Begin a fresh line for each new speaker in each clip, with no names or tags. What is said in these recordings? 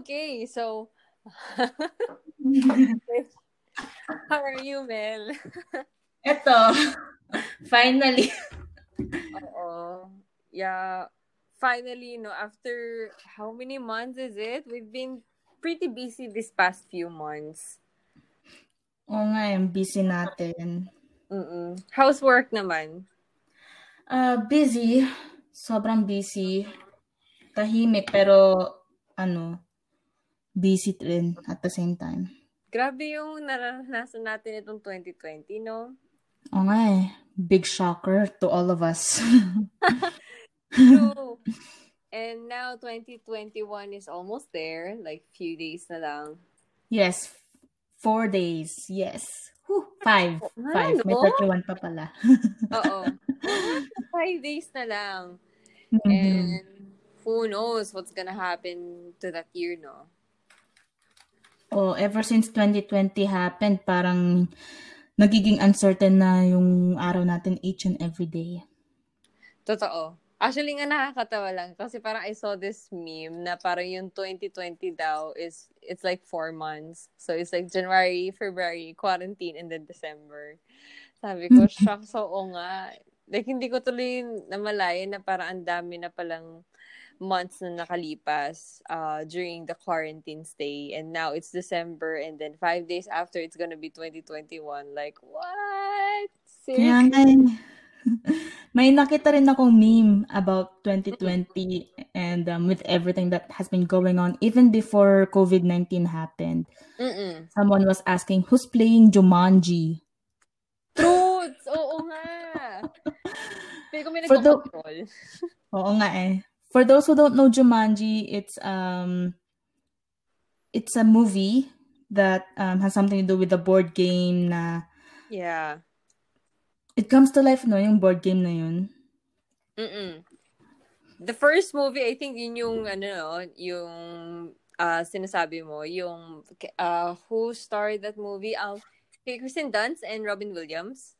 Okay, so how are you, Mel?
Eto, finally.
Oo. Yeah, finally, no, after how many months is it? We've been pretty busy this past few months.
Oo nga, yung busy natin.
Mm-mm. How's work naman?
Uh, busy. Sobrang busy. Tahimik, pero ano, busy rin at the same time.
Grabe yung naranasan natin itong 2020, no?
Oo nga eh. Big shocker to all of us.
True. And now 2021 is almost there. Like few days na lang.
Yes. Four days. Yes. Whew, five.
Ah,
Five. May
no?
31 pa pala.
Oo. Five days na lang.
Mhm.
And who knows what's gonna happen to that year, no?
Oh, ever since 2020 happened, parang nagiging uncertain na yung araw natin each and every day.
Totoo. Actually nga nakakatawa lang kasi parang I saw this meme na parang yung 2020 daw is it's like four months. So it's like January, February, quarantine, and then December. Sabi ko, shock so oo nga. Like hindi ko tuloy namalayan na parang ang dami na palang months na nakalipas uh, during the quarantine stay. And now it's December and then five days after it's gonna be 2021. Like, what? Seriously?
eh. May nakita rin akong meme about 2020 and um, with everything that has been going on even before COVID-19 happened.
Mm-mm.
Someone was asking, who's playing Jumanji?
Truths! Oo nga! Pero may
For the-. Oo nga eh. For those who don't know Jumanji, it's um it's a movie that um, has something to do with the board game na
Yeah.
it comes to life no yung board game na yun.
Mm-mm. The first movie, I think yun yung, ano, no, yung uh, sinasabi mo, yung uh, who starred that movie? Um, Kristen Dunst and Robin Williams.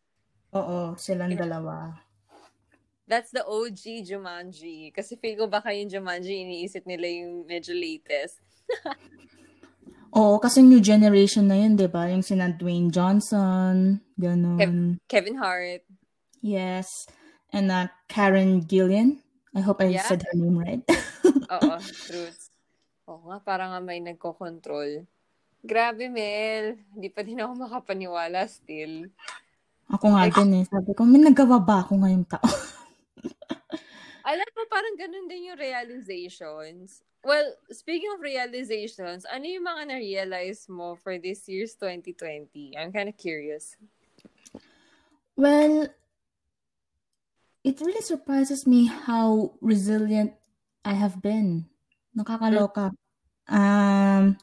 Oo, silang dalawa.
That's the OG Jumanji. Kasi feel ko baka yung Jumanji, iniisip nila yung medyo latest.
Oo, kasi new generation na yun, 'di ba? Yung sina Dwayne Johnson, ganun.
Kevin Hart.
Yes. And uh, Karen Gillian. I hope I
Yeah.
said her name right.
Oo, truths. Oo nga, parang nga may nagko-control. Grabe, Mel. Hindi pa din ako makapaniwala still.
Ako nga din eh. Sabi ko, may nagawa ba ako ngayong taon?
Alam mo, parang ganun din yung realizations. Well, speaking of realizations, ano yung mga na-realize mo for this year's 2020? I'm kind of curious.
Well, it really surprises me how resilient I have been. Nakakaloka. Um,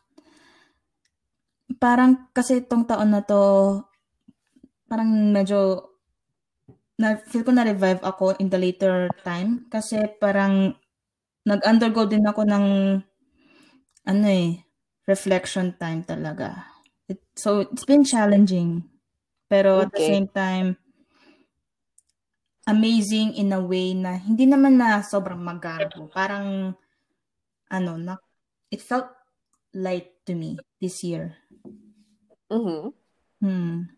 parang kasi itong taon na to, parang medyo na feel ko na revive ako in the later time kasi parang nag-undergo din ako ng ano eh reflection time talaga. It, so it's been challenging pero at the
Okay.
same time amazing in a way na hindi naman na sobrang magarbo. Parang ano na it felt light to me this year.
Mm-hmm.
Hmm.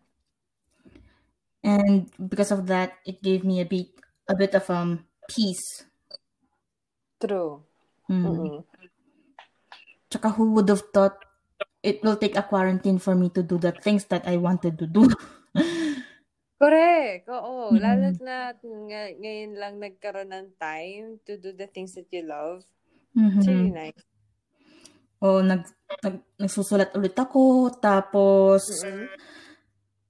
And because of that, it gave me a bit a bit of um peace.
True.
Hmm.
Mm-hmm.
Tsaka who would have thought it will take a quarantine for me to do the things that I wanted to do.
Correct. Oo.
Mhm.
Lalo't na ng- ngayon lang nagkaroon ng time to do the things that you love. It's really nice.
O nag, nag nagsusulat ulit ako tapos
Mm-mm.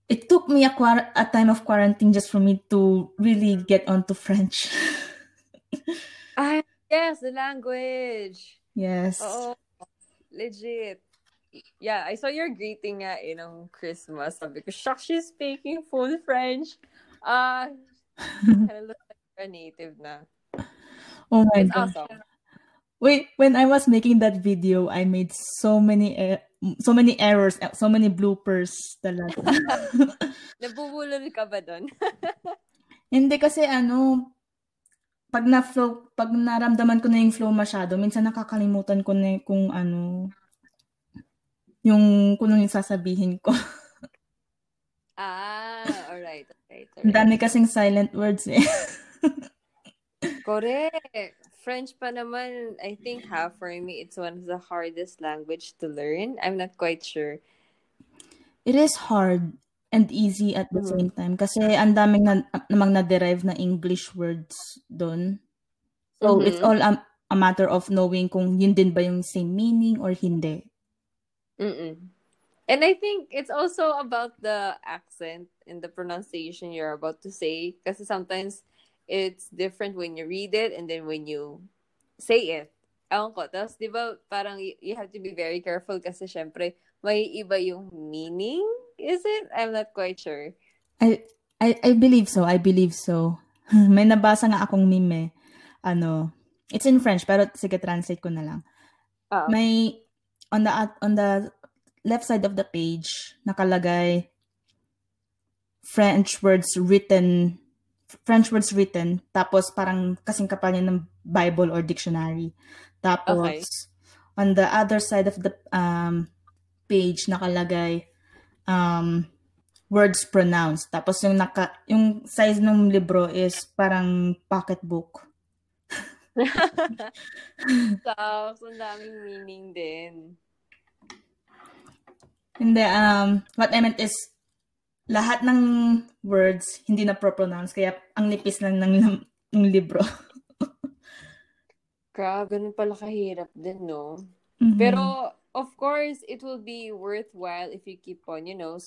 It took me a, quar- a time of quarantine just for me to really get onto French.
Ah, yes, the language.
yes.
Oo. Legit. Yeah, I saw your greeting nga eh, ng Christmas. Sabi ko, shock, she's speaking full French. Ah, kind of looks like a native na.
Oh my
It's
god.
awesome.
Wait, when I was making that video, I made so many e- so many errors, so many bloopers talaga.
Nabubulol ka ba doon?
Hindi kasi ano pag na flow, pag naramdaman ko na yung flow masyado, minsan nakakalimutan ko na kung ano, yung kung ano yung sasabihin ko.
ah, alright, alright,
alright. dami kasing silent words eh.
Correct. French pa naman, I think ha, for me, it's one of the hardest language to learn. I'm not quite sure.
It is hard and easy at the mm. same time. Kasi ang daming na, namang na-derive na English words doon. So, mm-hmm. it's all a, a matter of knowing kung yun din ba yung same meaning or hindi.
Mm-mm. And I think it's also about the accent and the pronunciation you're about to say. Kasi sometimes it's different when you read it and then when you say it. Ewan ko. Tapos, di ba, parang you have to be very careful kasi syempre, may iba yung meaning Is it? I'm not quite sure.
I I I believe so. I believe so. May nabasa nga akong meme. Ano, it's in French pero sige translate ko na lang. Uh-oh. May on the on the left side of the page nakalagay French words written French words written tapos parang kasing kapal niya ng Bible or dictionary. Tapos okay. on the other side of the um page nakalagay um, words pronounced. Tapos yung naka yung size ng libro is parang pocketbook.
Tapos, ang daming meaning din.
Hindi, um, what I meant is, lahat ng words hindi na pro-pronounce, kaya ang nipis lang ng, ng libro.
Grabe, ganun pala kahirap din, no? Mm-hmm. Pero, of course, it will be worthwhile if you keep on, you know,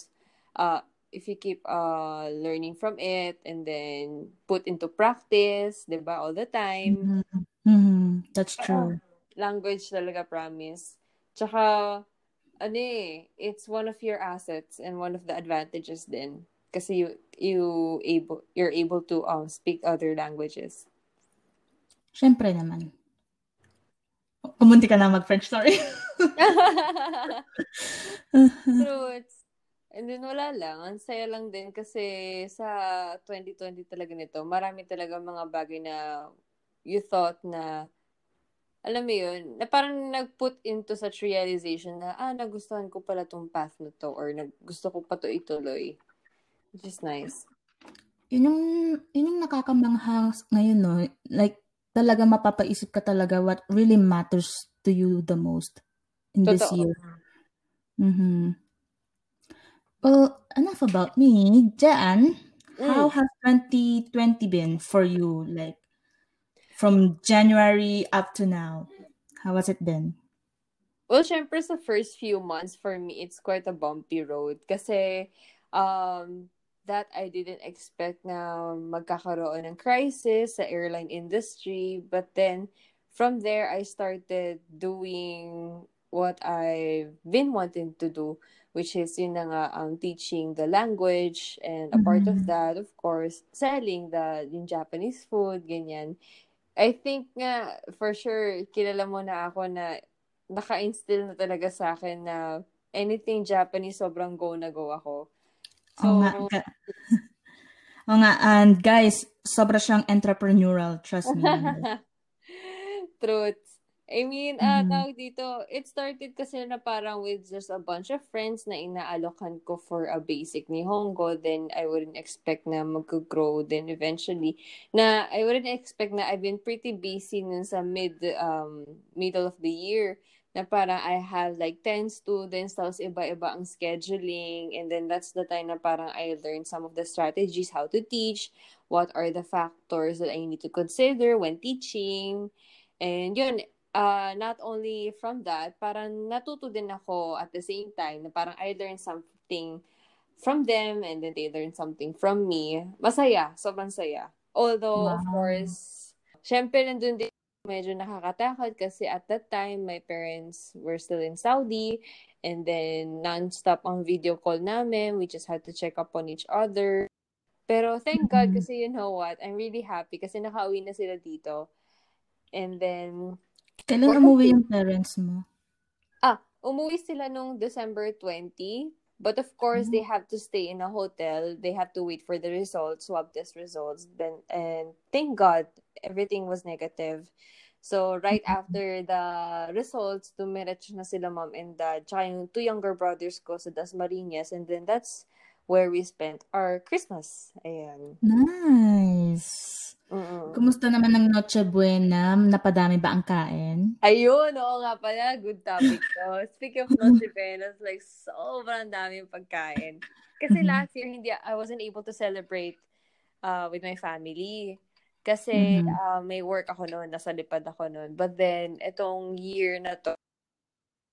uh, if you keep uh learning from it and then put into practice, 'di ba, all the time.
Mm-hmm. Mm-hmm. That's true. Uh,
language talaga promise. Tsaka ano eh, it's one of your assets and one of the advantages din kasi you you able you're able to um speak other languages.
Syempre naman. Kumunti ka na mag-French, sorry.
Truths. And then wala lang, ang saya lang din kasi sa 2020 talaga nito, marami talaga mga bagay na you thought na alam mo yun, na parang nag-put into such realization na, ah, nagustuhan ko pala tong path na to or gusto ko pa to ituloy. Which is nice.
Yun yung, yun yung nakakamangha ngayon, no? Like, talaga mapapaisip ka talaga what really matters to you the most in Totoo. this year. Mm-hmm. Well, enough about me. Jan, mm. how has 2020 been for you? Like, from January up to now, how has it been?
Well, syempre sa first few months for me, it's quite a bumpy road. Kasi, um, that I didn't expect na magkakaroon ng crisis sa airline industry. But then, from there, I started doing what I've been wanting to do, which is yun na nga, um, teaching the language. And a mm-hmm. part of mm-hmm. that, of course, selling the yung Japanese food, ganyan. I think nga, for sure, kilala mo na ako na naka-instill na talaga sa akin na anything Japanese, sobrang go na go ako.
So, Oo nga. Oo nga. And guys, sobra siyang entrepreneurial. Trust me.
Truth. I mean, uh, mm-hmm. tawag dito, it started kasi na parang with just a bunch of friends na inaalokan ko for a basic ni Hongo. Then, I wouldn't expect na mag-grow then eventually. Na, I wouldn't expect na I've been pretty busy nun sa mid, um, middle of the year na parang I have like 10 students, tapos iba-iba ang scheduling, and then that's the time na parang I learned some of the strategies, how to teach, what are the factors that I need to consider when teaching, and yun, uh, not only from that, parang natuto din ako at the same time, na parang I learned something from them, and then they learned something from me. Masaya, sobrang saya. Although, wow. of course, syempre nandun din medyo nakakatakot kasi at that time, my parents were still in Saudi and then non-stop ang video call namin. We just had to check up on each other. Pero thank God mm-hmm. kasi you know what, I'm really happy kasi nakauwi na sila dito. And then...
Kailan umuwi yung parents mo?
Ah, umuwi sila nung December 20. But of course, mm-hmm. they have to stay in a hotel. They have to wait for the results, swab test results. Then and thank God, everything was negative. So, right after the results, dumiretso na sila mom and dad. Tsaka yung two younger brothers ko sa Dasmariñas. And then, that's where we spent our Christmas. Ayan.
Nice.
Mm-mm.
Kumusta naman ang Noche Buena? Napadami ba ang kain?
Ayun, oo nga pala. Good topic to. Speaking of Noche Buena, like, sobrang daming pagkain. Kasi
Mhm.
last year, hindi, I wasn't able to celebrate uh, with my family. Kasi
Mhm.
uh, may work ako noon, nasa lipad ako noon. But then, itong year na to,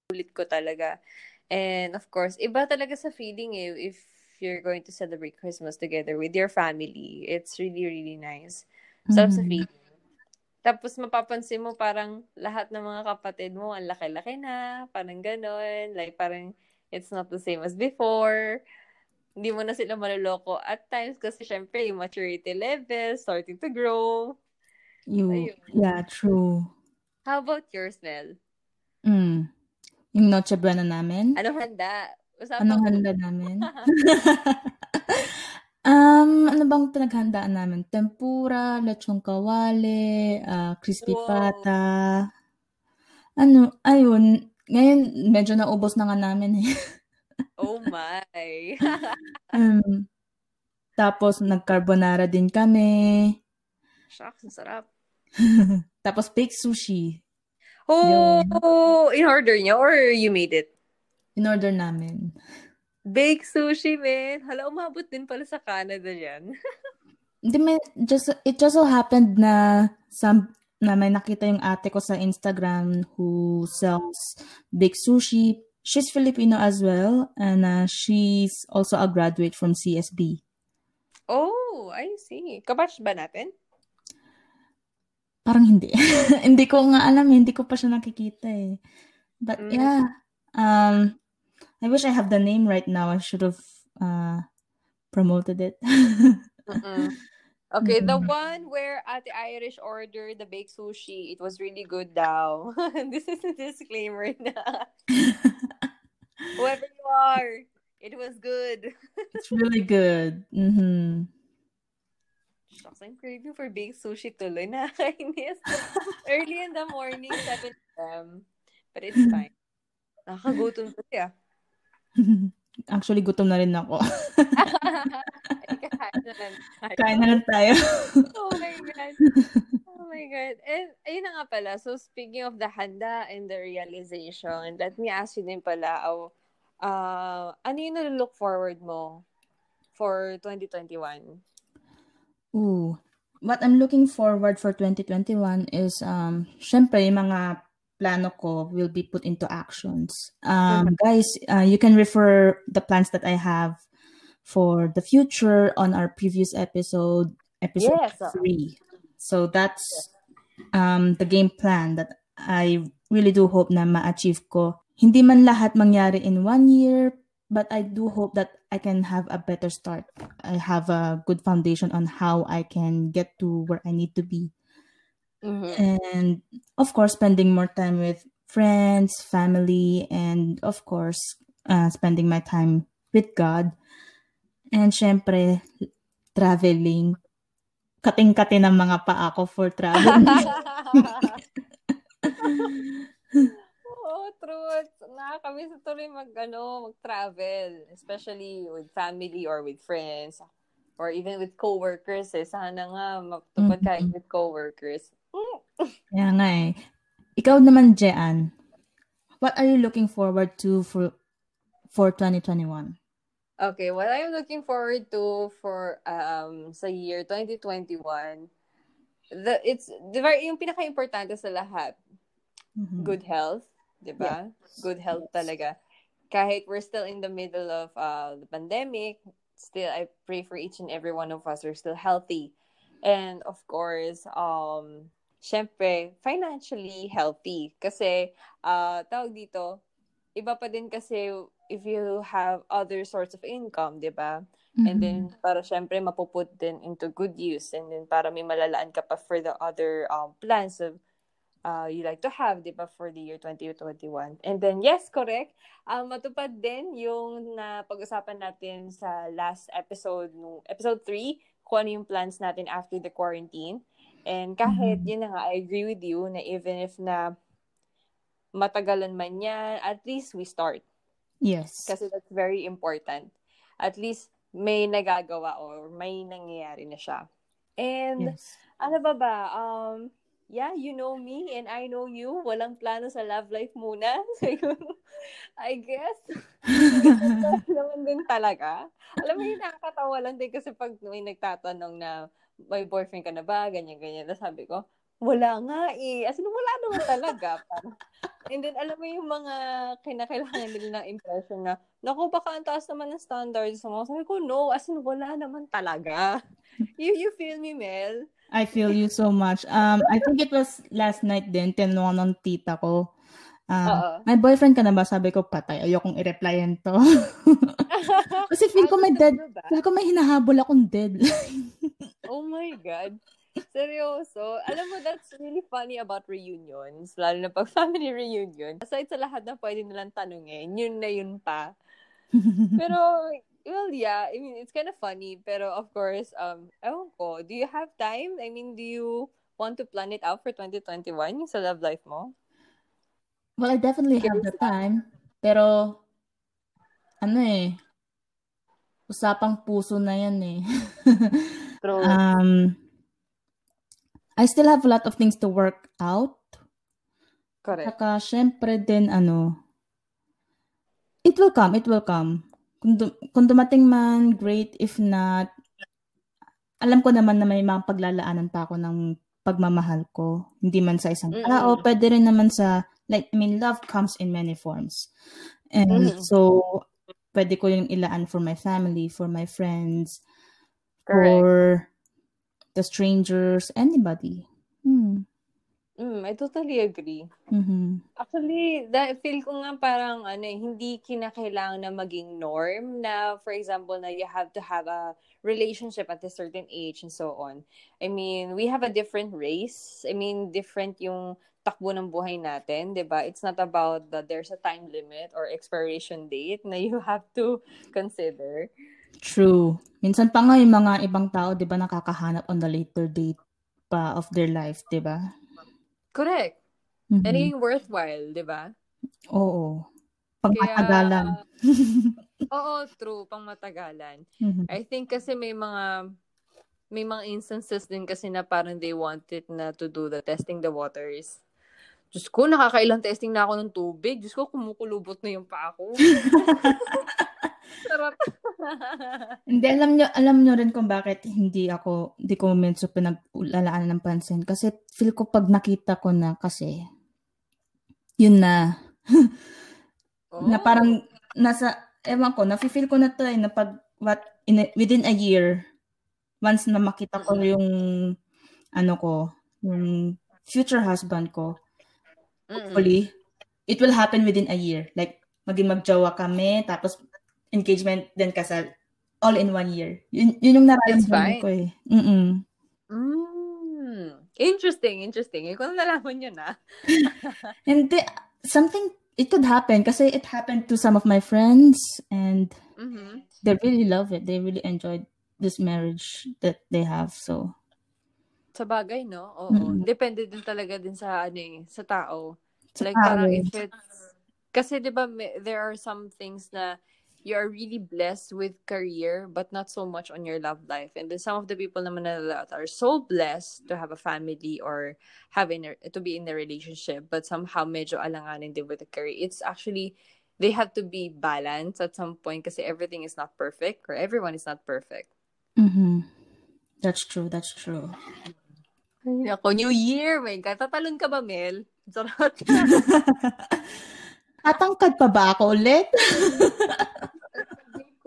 ulit ko talaga. And of course, iba talaga sa feeling eh, if you're going to celebrate Christmas together with your family. It's really, really nice. Sarap sa
Mhm.
feeling. Tapos mapapansin mo parang lahat ng mga kapatid mo ang laki-laki na, parang ganon. Like parang it's not the same as before. Hindi mo na sila maloloko at times kasi syempre yung maturity level starting to grow.
You,
Ayun.
yeah, true.
How about yours, Mel?
Mm. Yung Noche Buena namin?
Anong handa? Usapan
Anong handa namin? um, ano bang pinaghandaan namin? Tempura, lechong kawale, ah, crispy
Wow.
pata. Ano, ayun. Ngayon, medyo naubos na nga namin eh.
Oh my.
Um, tapos, nag-carbonara din kami.
Shucks, ang sarap.
Tapos, baked sushi.
Oh, in order niyo or you made it?
In-order namin.
Baked sushi, man. Hala, umabot din pala sa Canada yan.
Hindi, may, just, it just so happened na some, na may nakita yung ate ko sa Instagram who sells baked sushi. She's Filipino as well, and uh, she's also a graduate from CSB.
Oh, I see. Kabatch ba natin?
Parang hindi. hindi ko nga alam, eh. hindi ko pa siya nakikita eh. But
Mm.
yeah, um, I wish I have the name right now. I should have uh, promoted it.
Okay, the one where at the Irish ordered the baked sushi, it was really good daw. this is a disclaimer na. Whoever you are, it was good.
it's really good. hmm
Shucks, I'm craving for baked sushi tuloy. Nakakainis. Early in the morning, 7 a.m. But it's fine. Nakakagutom kasi ah.
Actually, gutom na rin ako.
Ay, kakain na lang tayo.
Kain na lang tayo.
Oh my God. Oh my God. And ayun na nga pala. So speaking of the handa and the realization, let me ask you din pala, oh, uh, ano yung nalook forward mo for 2021?
Ooh. What I'm looking forward for 2021 is, um, syempre, yung mga plano ko will be put into actions. Um, guys, uh, you can refer the plans that I have for the future on our previous episode, episode
Yes.
three. So that's um, the game plan that I really do hope na ma-achieve ko. Hindi man lahat mangyari in one year, but I do hope that I can have a better start. I have a good foundation on how I can get to where I need to be.
Mm-hmm.
And of course, spending more time with friends, family, and of course, uh, spending my time with God. And syempre, traveling. Kating-kati ng mga paa ko for traveling.
Oo, truth. Nakakamiss na tuloy mag, ano, mag-travel. Especially with family or with friends. Or even with coworkers eh. Sana nga matupad kahit
Mhm.
with coworkers.
Kaya nga eh. Ikaw naman, Jean. What are you looking forward to for for 2021?
Okay, what I'm looking forward to for um sa year 2021, the it's the very yung pinaka-importante sa lahat,
Mhm.
good health, 'di ba? Good health talaga. Kahit we're still in the middle of uh the pandemic, still I pray for each and every one of us are still healthy. And of course, um syempre, financially healthy kasi uh tawag dito, iba pa din kasi if you have other sorts of income, 'di ba? And
Mhm.
then, para syempre, mapuput din into good use. And then, para may malalaan ka pa for the other um, plans of uh, you like to have, di ba, for the year 2021. And then, yes, correct. Um, matupad din yung na pag-usapan natin sa last episode, episode 3, kung ano yung plans natin after the quarantine. And kahit, mm-hmm. yun na nga, I agree with you na even if na matagalan man yan, at least we start.
Yes.
Kasi that's very important. At least may nagagawa or may nangyayari na siya. And, yes. ano ba ba, um, yeah, you know me and I know you. Walang plano sa love life muna. I guess. naman din talaga. Alam mo yung nakakatawa lang din kasi pag may nagtatanong na may boyfriend ka na ba, ganyan-ganyan. Tapos sabi ko, wala nga eh. As in, wala naman talaga. And then, alam mo yung mga kinakailangan nila na impression na, naku, baka ang taas naman ng standards mo. Sabi ko, no. As in, wala naman talaga. You, you feel me, Mel?
I feel you so much. Um, I think it was last night din, tinanong ng tita ko. Uh, may boyfriend ka na ba? Sabi ko, patay. Ayokong i-replyan to. Kasi feel ko may dead, feel ko may hinahabol akong deadline.
oh my God. Seryoso. Alam mo, that's really funny about reunions. Lalo na pag family reunion. Aside sa lahat na pwede nilang tanungin, yun na yun pa. Pero, well, yeah. I mean, it's kind of funny. Pero, of course, um, ewan ko, do you have time? I mean, do you want to plan it out for 2021 yung sa love life mo?
Well, I definitely have the time. Pero, ano eh, usapang puso na yan eh. True. um, I still have a lot of things to work out.
Correct.
Saka, syempre din, ano, it will come, it will come. Kung, du- kung dumating man, great. If not, alam ko naman na may mga paglalaanan pa ako ng pagmamahal ko. Hindi man sa isang tao, mm-hmm. pwede rin naman sa like I mean love comes in many forms. And mm-hmm. so pwede ko yung ilaan for my family, for my friends, Correct. for the strangers, anybody. Hmm.
Mm, I totally agree.
Mm-hmm.
Actually, that, feel ko nga parang ano, eh, hindi kinakailangan na maging norm na, for example, na you have to have a relationship at a certain age and so on. I mean, we have a different race. I mean, different yung takbo ng buhay natin, 'di ba? It's not about that there's a time limit or expiration date na you have to consider.
True. Minsan pa nga yung mga ibang tao, 'di ba, nakakahanap on the later date pa of their life, 'di ba?
Correct. Mm-hmm. Anything worthwhile, 'di ba?
Oo. Pangmatagalan.
oo, true, pangmatagalan. Mm-hmm. I think kasi may mga may mga instances din kasi na parang they wanted na to do the testing the waters. Diyos ko, nakakailang testing na ako ng tubig. Diyos ko, kumukulubot na yung pa ako. Sarap.
hindi, alam nyo, alam nyo rin kung bakit hindi ako, hindi ko medyo pinag-ulalaan ng pansin. Kasi feel ko pag nakita ko na kasi, yun na. oh. Na parang, nasa, ewan ko, nafe-feel ko na to eh, na pag, what, in a, within a year, once na makita ko yung, ano ko, yung future husband ko, hopefully, it will happen within a year. Like, maging magjowa kami, tapos engagement, then kasal. All in one year. Yun, yun yung nararamdaman ko eh. Mm-mm.
Mm. Interesting, interesting. Ikaw na nalaman yun ah.
Hindi, something, it could happen kasi it happened to some of my friends and mm-hmm. they really love it. They really enjoyed this marriage that they have. So,
sa bagay, no? Oo. Mm-hmm. Depende din talaga din sa ano eh, sa tao. Sa like parang if it's kasi 'di ba there are some things na you are really blessed with career but not so much on your love life. And then some of the people naman na that are so blessed to have a family or having a, to be in a relationship but somehow medyo alanganin din with the career. It's actually they have to be balanced at some point kasi everything is not perfect or everyone is not perfect.
Mm-hmm. That's true. That's true.
Ay, ako, New Year, my God. Tatalon ka ba, Mel?
Tatangkad pa ba ako ulit?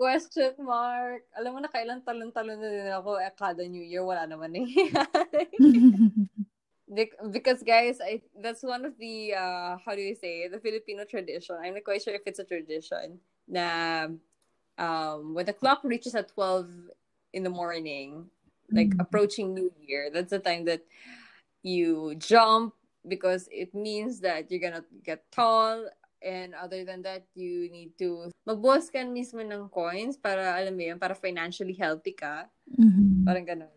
question mark. Alam mo na, kailan talon-talon na din ako eh, kada New Year, wala naman eh. because guys, I that's one of the uh how do you say the Filipino tradition. I'm not quite sure if it's a tradition. Na um when the clock reaches at 12 in the morning, like mm-hmm. approaching New Year, that's the time that you jump because it means that you're gonna get tall and other than that you need to magbuwas ka mismo ng coins para alam mo yun para financially healthy ka
mm-hmm.
parang ganun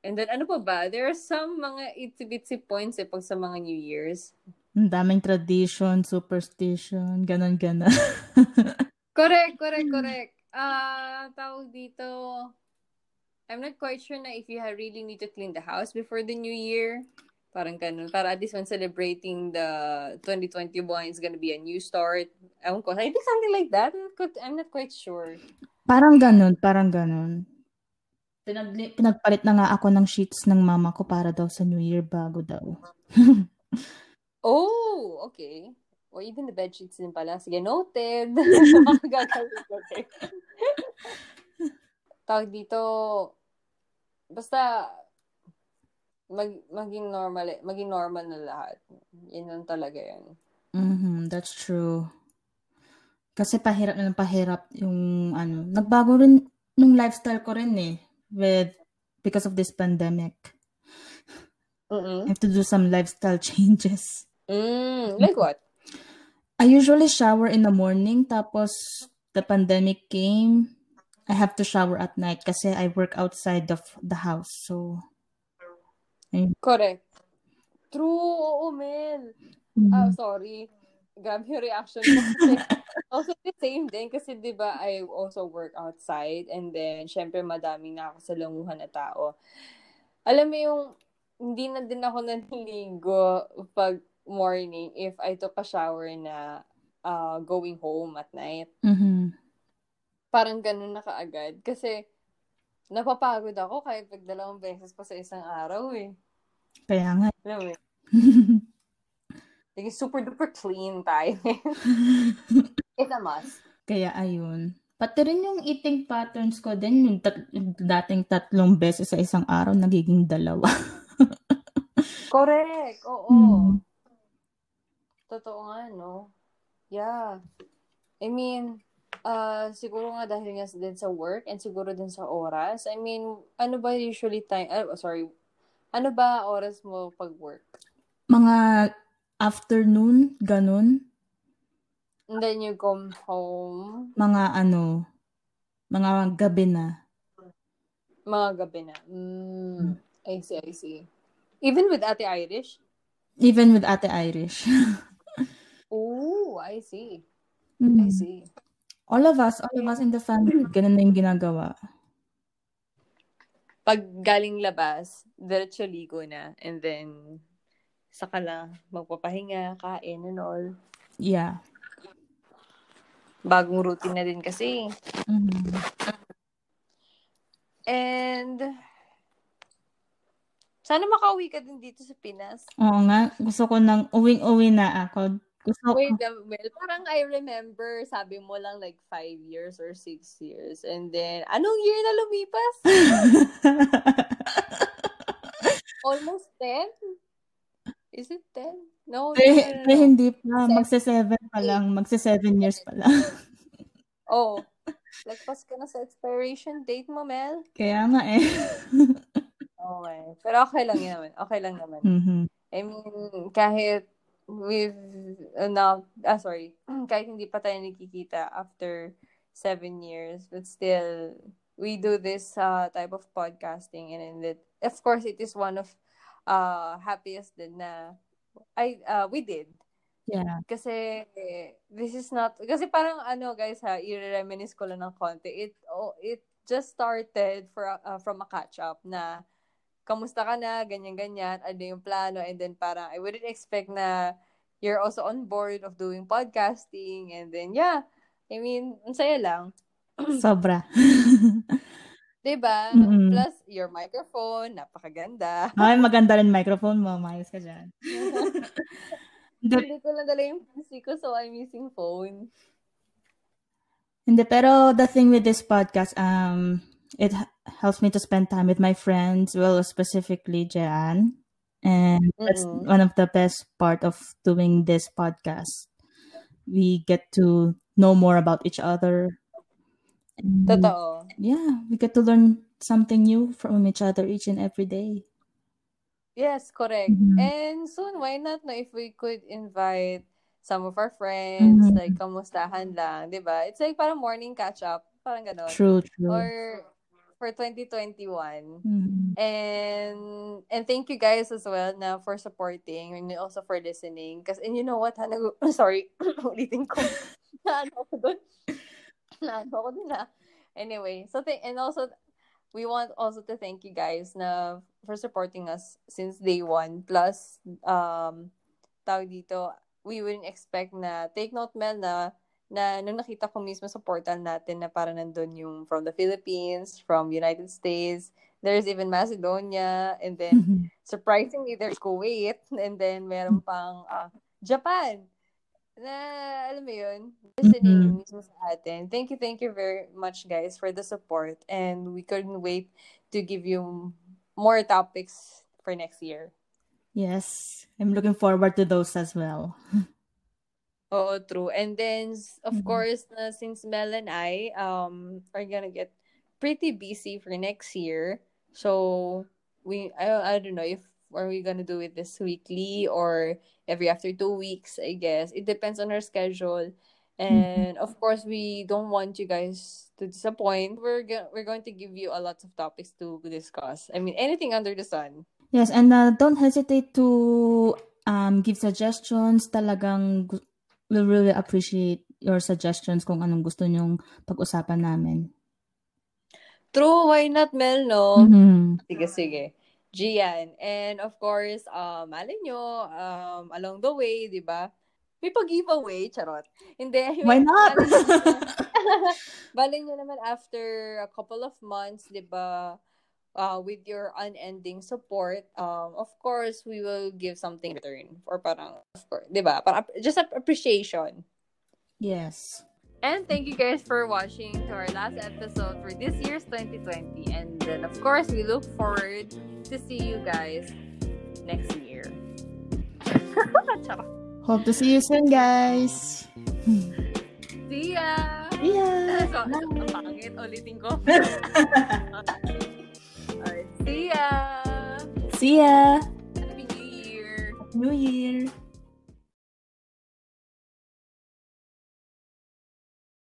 And then, ano pa ba? There are some mga itsy-bitsy points eh pag sa mga New Year's.
Ang daming tradition, superstition, ganon-ganon.
correct, correct, correct. Ah, uh, tawag dito, I'm not quite sure na if you really need to clean the house before the new year. Parang ganun. Para at least when celebrating the 2021, it's gonna be a new start. Ewan ko. I think something like that. I'm not quite sure.
Parang ganun. Parang ganun. Pinag pinagpalit na nga ako ng sheets ng mama ko para daw sa New Year bago daw.
oh, okay. Or even the bed sheets din pala. Sige, noted. Gagawin ko Tawag dito, basta mag, maging normal, maging normal na lahat. Yan lang talaga yan.
Mm-hmm, that's true. Kasi pahirap na pahirap yung ano. Nagbago rin nung lifestyle ko rin eh. With, because of this pandemic.
Mm-mm.
I have to do some lifestyle changes.
Mm, like what?
I usually shower in the morning tapos the pandemic came. I have to shower at night kasi I work outside of the house. So
Ayun. Correct. True, oo, Mel. Mm-hmm. Ah, sorry. Grabe yung reaction ko. also the same din kasi 'di ba I also work outside and then syempre madaming nakakasalunguhan na tao. Alam mo yung hindi na din ako naniligo pag morning if I took a shower na uh, going home at night.
Mm-hmm.
Parang ganun na kaagad. Kasi napapagod ako kahit pag dalawang beses pa sa isang araw eh.
Kaya nga.
Alam mo Like, super duper clean tayo. It's a must.
Kaya ayun. Pati rin yung eating patterns ko din, yung tat- dating tatlong beses sa isang araw, nagiging dalawa.
Correct. Oo. Mm. Totoo nga, no? Yeah. I mean, uh, siguro nga dahil nga din sa work and siguro din sa oras. I mean, ano ba usually time, uh, sorry, ano ba oras mo pag work?
Mga afternoon, ganun.
And then you come home?
Mga ano, mga gabi na.
Mga gabi na. Mm, I see, I see. Even with Ate Irish?
Even with Ate Irish.
oh, I see.
Mm.
I see.
All of us, all of us in the family, ganun na yung ginagawa.
Pag galing labas, diretso ligo na. And then, saka lang magpapahinga, kain and all.
Yeah.
Bagong routine na din kasi.
Mm-hmm.
And, sana makauwi ka din dito sa Pinas.
Oo nga. Gusto ko nang uwing-uwi na ako. Gusto
Wait, well, parang I remember, sabi mo lang like five years or six years. And then, anong year na lumipas? Almost 10? Is it 10? No,
pero, no, no, no. hindi pa. Magsa-seven pa lang. Magsa-seven years pa lang.
oh. Lagpas ka na sa expiration date mo, Mel.
Kaya nga eh.
okay. Pero okay lang yun Okay lang naman.
Mm-hmm.
I mean, kahit we've uh, now ah sorry. Kahit hindi pa tayo nakikita after seven years but still we do this uh, type of podcasting and, and it, of course it is one of uh happiest din na I uh, we did.
Yeah.
Kasi this is not kasi parang ano guys ha i-reminisce ko lang ng konti. It oh, it just started for uh, from a catch up na kamusta ka na, ganyan-ganyan, ano yung plano, and then parang I wouldn't expect na you're also on board of doing podcasting, and then yeah, I mean, ang saya lang.
Sobra.
diba? Mm-hmm. Plus, your microphone, napakaganda.
Ay, maganda rin microphone mo, mayos ka dyan.
Hindi ko lang dala yung PC ko, so I'm using phone.
Hindi, pero the thing with this podcast, um, it helps me to spend time with my friends, well, specifically Jan. And that's mm-hmm. one of the best part of doing this podcast. We get to know more about each other.
And, Totoo.
Yeah, we get to learn something new from each other each and every day.
Yes, correct. Mm-hmm. And soon, why not no, if we could invite some of our friends, mm-hmm. like kamustahan lang, 'di ba? It's like parang morning catch up, parang gano'n.
True, true.
Or for 2021.
Mhm.
And and thank you guys as well na for supporting and also for listening. Kasi and you know what, ha, nag- sorry, ulitin ko. Naano ako dun. Naano ako na. Anyway, so th- and also we want also to thank you guys na for supporting us since day one. Plus, um, tawag dito, we wouldn't expect na, take note Mel na, na nung nakita ko mismo sa portal natin na parang nandun yung from the Philippines, from United States, there's even Macedonia, and then
Mhm.
surprisingly there's Kuwait, and then meron pang ah, Japan. Na, alam mo yun, listening
Mhm.
mismo sa atin. Thank you, thank you very much guys for the support and we couldn't wait to give you more topics for next year.
Yes. I'm looking forward to those as well.
Oo, true. And then, of
Mhm.
course, na since Mel and I um are gonna get pretty busy for next year, so we I, I don't know if are we gonna do it this weekly or every after two weeks. I guess it depends on our schedule, and of course, we don't want you guys to disappoint. We're go- we're going to give you a lot of topics to discuss. I mean, anything under the sun.
Yes, and uh, don't hesitate to um, give suggestions. Talagang we'll really appreciate your suggestions kung anong gusto nyong pag-usapan namin.
True, why not, Mel? No.
Mhm.
Sige, sige. Gian. And of course, um, alin nyo, um, along the way, di ba? May pag-giveaway, charot. Hindi.
Why not?
Baling nyo naman after a couple of months, di ba, uh, with your unending support, um, of course, we will give something in return. Or parang, of course, di ba? Parang, just appreciation.
Yes.
And thank you guys for watching to our last episode for this year's 2020. And then, of course, we look forward to see you guys next year.
Hope to see you soon, guys.
see ya!
Yeah.
So, ang pangit. Ulitin ko. Alright, see ya!
See ya.
Happy New Year!
New Year.